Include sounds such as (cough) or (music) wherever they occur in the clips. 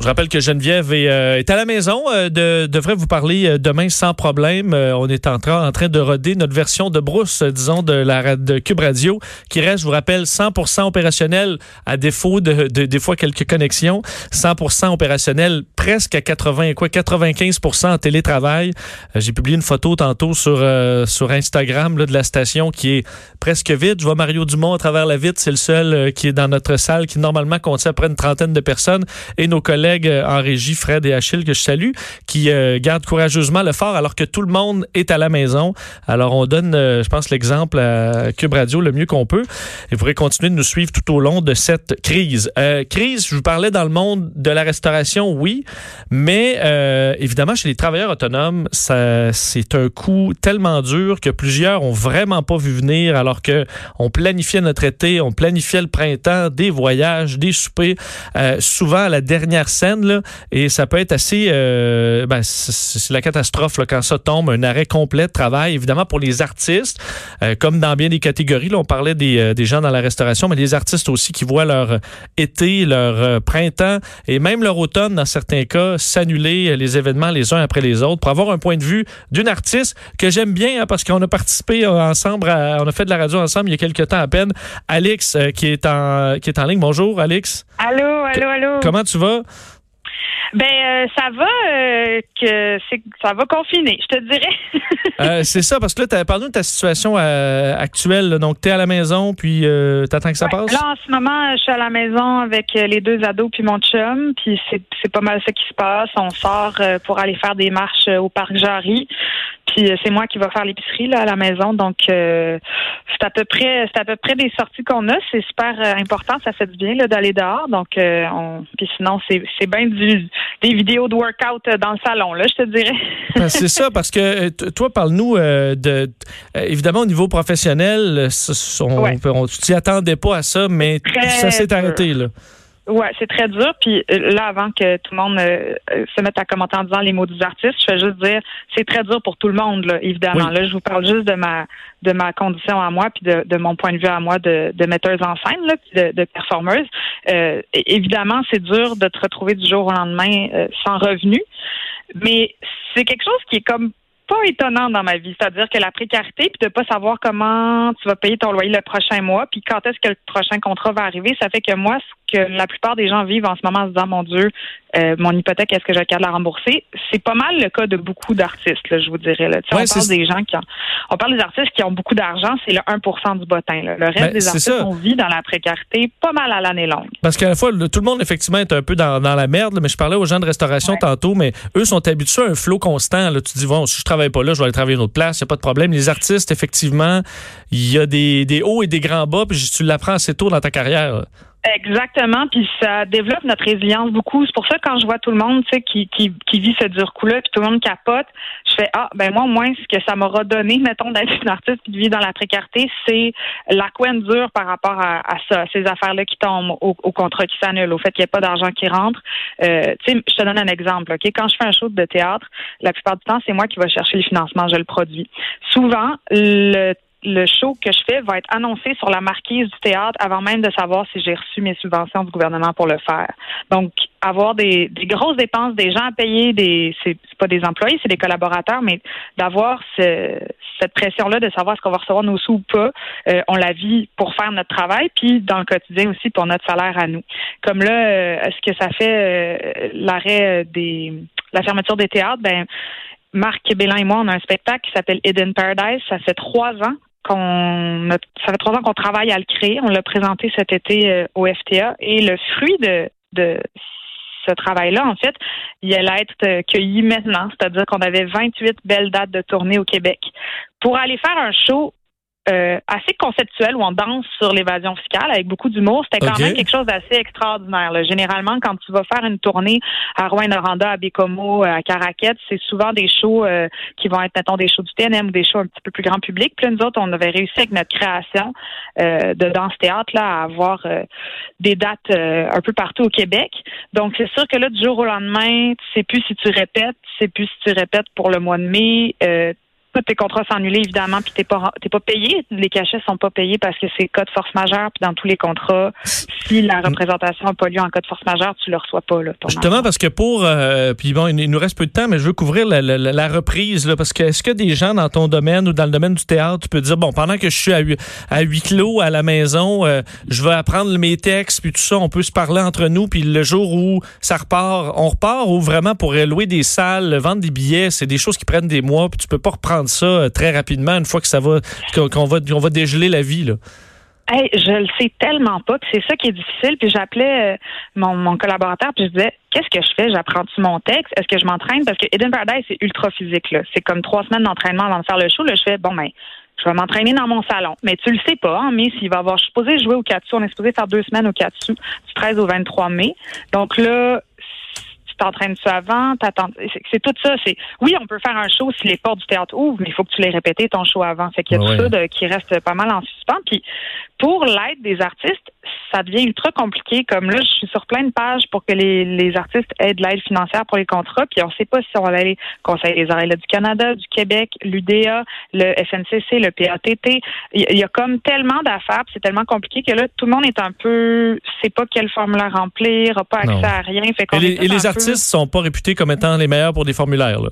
Je rappelle que Geneviève est, euh, est à la maison, euh, de, devrait vous parler euh, demain sans problème. Euh, on est en train, en train de roder notre version de brousse, euh, disons, de la de Cube Radio, qui reste, je vous rappelle, 100% opérationnel à défaut de, de, des fois quelques connexions, 100% opérationnel presque à 80 quoi 95% en télétravail. Euh, J'ai publié une photo tantôt sur sur Instagram là, de la station qui est presque vide. Je vois Mario Dumont à travers la vitre, c'est le seul qui est dans notre salle qui normalement contient à près une trentaine de personnes et nos collègues en régie, Fred et Achille, que je salue, qui euh, gardent courageusement le fort alors que tout le monde est à la maison. Alors, on donne, euh, je pense, l'exemple à Cube Radio le mieux qu'on peut. Et vous pourrez continuer de nous suivre tout au long de cette crise. Euh, crise, je vous parlais dans le monde de la restauration, oui, mais euh, évidemment, chez les travailleurs autonomes, c'est un coup tellement dur que plusieurs ont vraiment pas vu venir alors que on planifiait notre été, on planifiait le printemps, des voyages, des soupers, souvent à la dernière scène là, et ça peut être assez euh, ben, c'est la catastrophe là, quand ça tombe un arrêt complet de travail évidemment pour les artistes euh, comme dans bien des catégories là, on parlait des, euh, des gens dans la restauration mais les artistes aussi qui voient leur été leur printemps et même leur automne dans certains cas s'annuler les événements les uns après les autres pour avoir un point de vue d'une artiste que j'aime bien hein, parce qu'on a participé ensemble à, on a fait de la radio ensemble il y a quelques temps à peine euh, qui est en qui est en ligne bonjour Alix Allô, allô, allô? Comment tu vas? Ben euh, ça va euh, que c'est ça va confiner, je te dirais. (laughs) euh, c'est ça parce que là parle-nous de ta situation euh, actuelle là. donc tu es à la maison puis euh, t'attends que ça Ouais, passe? Là en ce moment, je suis à la maison avec euh, les deux ados puis mon chum, puis c'est c'est pas mal ça qui se passe. On sort euh, pour aller faire des marches au parc Jarry. Puis euh, c'est moi qui va faire l'épicerie là à la maison, donc euh, c'est à peu près c'est à peu près des sorties qu'on a. C'est super euh, important, ça fait du bien là d'aller dehors. Donc euh, on puis sinon c'est c'est bien du des vidéos de workout dans le salon là, je te dirais. Ben, c'est ça parce que toi parle-nous euh, de évidemment au niveau professionnel on, Ouais. on, tu t'y attendais pas à ça mais Très ça s'est arrêté là Ouais, c'est très dur. Puis euh, là, avant que tout le monde euh, euh, se mette à commenter en disant les mots des artistes, je vais juste dire c'est très dur pour tout le monde, là, évidemment. Oui. Là, je vous parle juste de ma de ma condition à moi, puis de, de mon point de vue à moi de, de metteuse en scène, là, puis de, de performeuse. Euh, évidemment, c'est dur de te retrouver du jour au lendemain euh, sans revenu. Mais c'est quelque chose qui est comme pas étonnant dans ma vie, c'est-à-dire que la précarité, puis de pas savoir comment tu vas payer ton loyer le prochain mois, puis quand est-ce que le prochain contrat va arriver, ça fait que moi, ce que la plupart des gens vivent en ce moment en se disant, mon Dieu, euh, mon hypothèque, est-ce que j'ai le cas de la rembourser? C'est pas mal le cas de beaucoup d'artistes, je vous dirais. Là. Ouais, on parle des gens qui ont, on parle des artistes qui ont beaucoup d'argent, c'est le 1% du bottin. Là. Le reste Ben, des artistes, on vit dans la précarité pas mal à l'année longue. Parce qu'à la fois, le- tout le monde, effectivement, est un peu dans, dans la merde, là, mais je parlais aux gens de restauration Ouais. tantôt, mais eux sont habitués à un flot constant. Là. Tu dis, bon, si je travaille pas là, je vais aller travailler une autre place, il n'y a pas de problème. Les artistes, effectivement, il y a des, des hauts et des grands bas, puis tu l'apprends assez tôt dans ta carrière. Exactement, puis ça développe notre résilience beaucoup. C'est pour ça que quand je vois tout le monde, tu sais, qui, qui, qui vit ce dur coup-là, puis tout le monde capote, je fais ah ben moi au moins ce que ça m'aura donné, (laughs) mettons d'être une artiste de vivre dans la précarité, c'est la couenne dure par rapport à, à ça, ces affaires-là qui tombent au, au contrat qui s'annule, au fait qu'il n'y a pas d'argent qui rentre. Euh, tu sais, je te donne un exemple. Ok, quand je fais un show de théâtre, la plupart du temps c'est moi qui vais chercher le financement, je le produis. Souvent le le show que je fais va être annoncé sur la marquise du théâtre avant même de savoir si j'ai reçu mes subventions du gouvernement pour le faire. Donc, avoir des, des grosses dépenses, des gens à payer, des c'est pas des employés, c'est des collaborateurs, mais d'avoir ce- cette pression-là de savoir est-ce qu'on va recevoir nos sous ou pas, euh, on la vit pour faire notre travail, puis dans le quotidien aussi pour notre salaire à nous. Comme là, euh, ce que ça fait euh, l'arrêt euh, des la fermeture des théâtres, ben Marc Bélin et moi, on a un spectacle qui s'appelle Hidden Paradise. Ça fait trois ans ça fait trois ans qu'on travaille à le créer. On l'a présenté cet été euh, au FTA et le fruit de, de ce travail-là, en fait, il allait être euh, cueilli maintenant. C'est-à-dire qu'on avait 28 belles dates de tournée au Québec. Pour aller faire un show euh, assez conceptuel où on danse sur l'évasion fiscale avec beaucoup d'humour. C'était quand même quelque chose d'assez extraordinaire. là. Généralement, quand tu vas faire une tournée à Rouen-Noranda, à Bécomo, à Caraquette, c'est souvent des shows euh, qui vont être, mettons, des shows du TNM ou des shows un petit peu plus grand public. Puis là, nous autres, on avait réussi avec notre création euh, de danse-théâtre là, à avoir euh, des dates euh, un peu partout au Québec. Donc, c'est sûr que là, du jour au lendemain, tu sais plus si tu répètes, tu sais plus si tu répètes pour le mois de mai. Tous tes contrats sont annulés, évidemment, puis t'es pas t'es pas payé. Les cachets sont pas payés parce que c'est cas de force majeure, puis dans tous les contrats, si la représentation n'a pas lieu en cas de force majeure, tu le reçois pas. Là, Justement, parce que pour euh, puis bon, il nous reste peu de temps, mais je veux couvrir la, reprise, là, parce que est-ce que des gens dans ton domaine ou dans le domaine du théâtre, tu peux dire bon, pendant que je suis à, à huis clos à la maison, euh, je vais apprendre mes textes, puis tout ça, on peut se parler entre nous, puis le jour où ça repart, on repart, ou vraiment pour louer des salles, vendre des billets, c'est des choses qui prennent des mois, puis tu peux pas reprendre ça euh, très rapidement une fois que ça va qu'on va on va dégeler la vie là. je le sais tellement pas, c'est ça qui est difficile. Puis j'appelais euh, mon, collaborateur, puis je disais, qu'est-ce que je fais? J'apprends-tu mon texte? Est-ce que je m'entraîne? Parce que Eden Paradise c'est ultra physique là. C'est comme trois semaines d'entraînement avant de faire le show. Là, je fais bon ben, je vais m'entraîner dans mon salon. Mais tu le sais pas, hein, mais s'il va avoir, je suis jouer au 4 On est supposé faire deux semaines au 4 du 13 au 23 mai. Donc là, t'entraînes-tu avant? C'est tout ça. C'est Oui, on peut faire un show si les portes du théâtre ouvrent, mais il faut que tu l'aies répété ton show avant. Fait qu'il y a tout ça qui reste pas mal en suspens. Puis pour l'aide des artistes, ça devient ultra compliqué. Comme là, je suis sur plein de pages pour que les, les artistes aient de l'aide financière pour les contrats, puis on ne sait pas si on va aller Conseil des arrêts du Canada, du Québec, l'UDA, le FNCC, le PATT. Il y a comme tellement d'affaires, c'est tellement compliqué que là, tout le monde est un peu, sait pas quel formulaire remplir, n'a pas accès à rien. Fait et les, et les artistes sont pas réputés comme étant les meilleurs pour des formulaires. Là.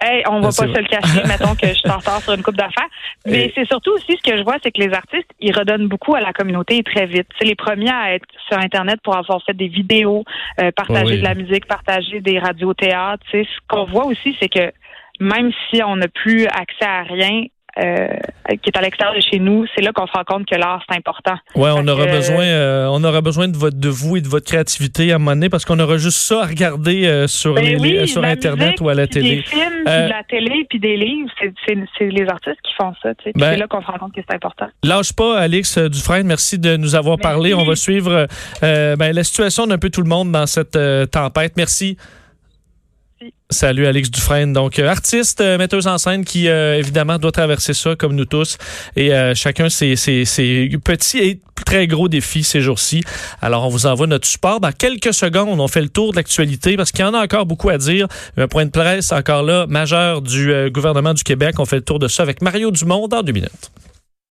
Hey, on va ah, pas se le cacher, (laughs) mettons que je suis en retard sur une coupe d'affaires. Mais c'est surtout aussi ce que je vois, c'est que les artistes, ils redonnent beaucoup à la communauté très vite. C'est les premiers à être sur Internet pour avoir fait des vidéos, euh, partager de la musique, partager des radios théâtres. Ce qu'on voit aussi, c'est que même si on n'a plus accès à rien, euh, qui est à l'extérieur de chez nous, c'est là qu'on se rend compte que l'art c'est important. Ouais, on aura besoin, euh, on aura besoin de votre, de vous et de votre créativité à un moment donné parce qu'on aura juste ça à regarder euh, sur ben les, sur internet ou à la télé. Des films, de la télé, puis des livres, c'est les artistes qui font ça. Tu sais, ben, c'est là qu'on se rend compte que c'est important. Lâche pas, Alix Dufresne, merci de nous avoir parlé. On va suivre ben, la situation d'un peu tout le monde dans cette tempête. Merci. Salut Alex Dufresne, donc euh, artiste, euh, metteuse en scène qui euh, évidemment doit traverser ça comme nous tous et chacun ses, ses, petits et très gros défis ces jours-ci. Alors on vous envoie notre support. Dans quelques secondes, on fait le tour de l'actualité parce qu'il y en a encore beaucoup à dire. Un point de presse encore là majeur du gouvernement du Québec. On fait le tour de ça avec Mario Dumont dans deux minutes.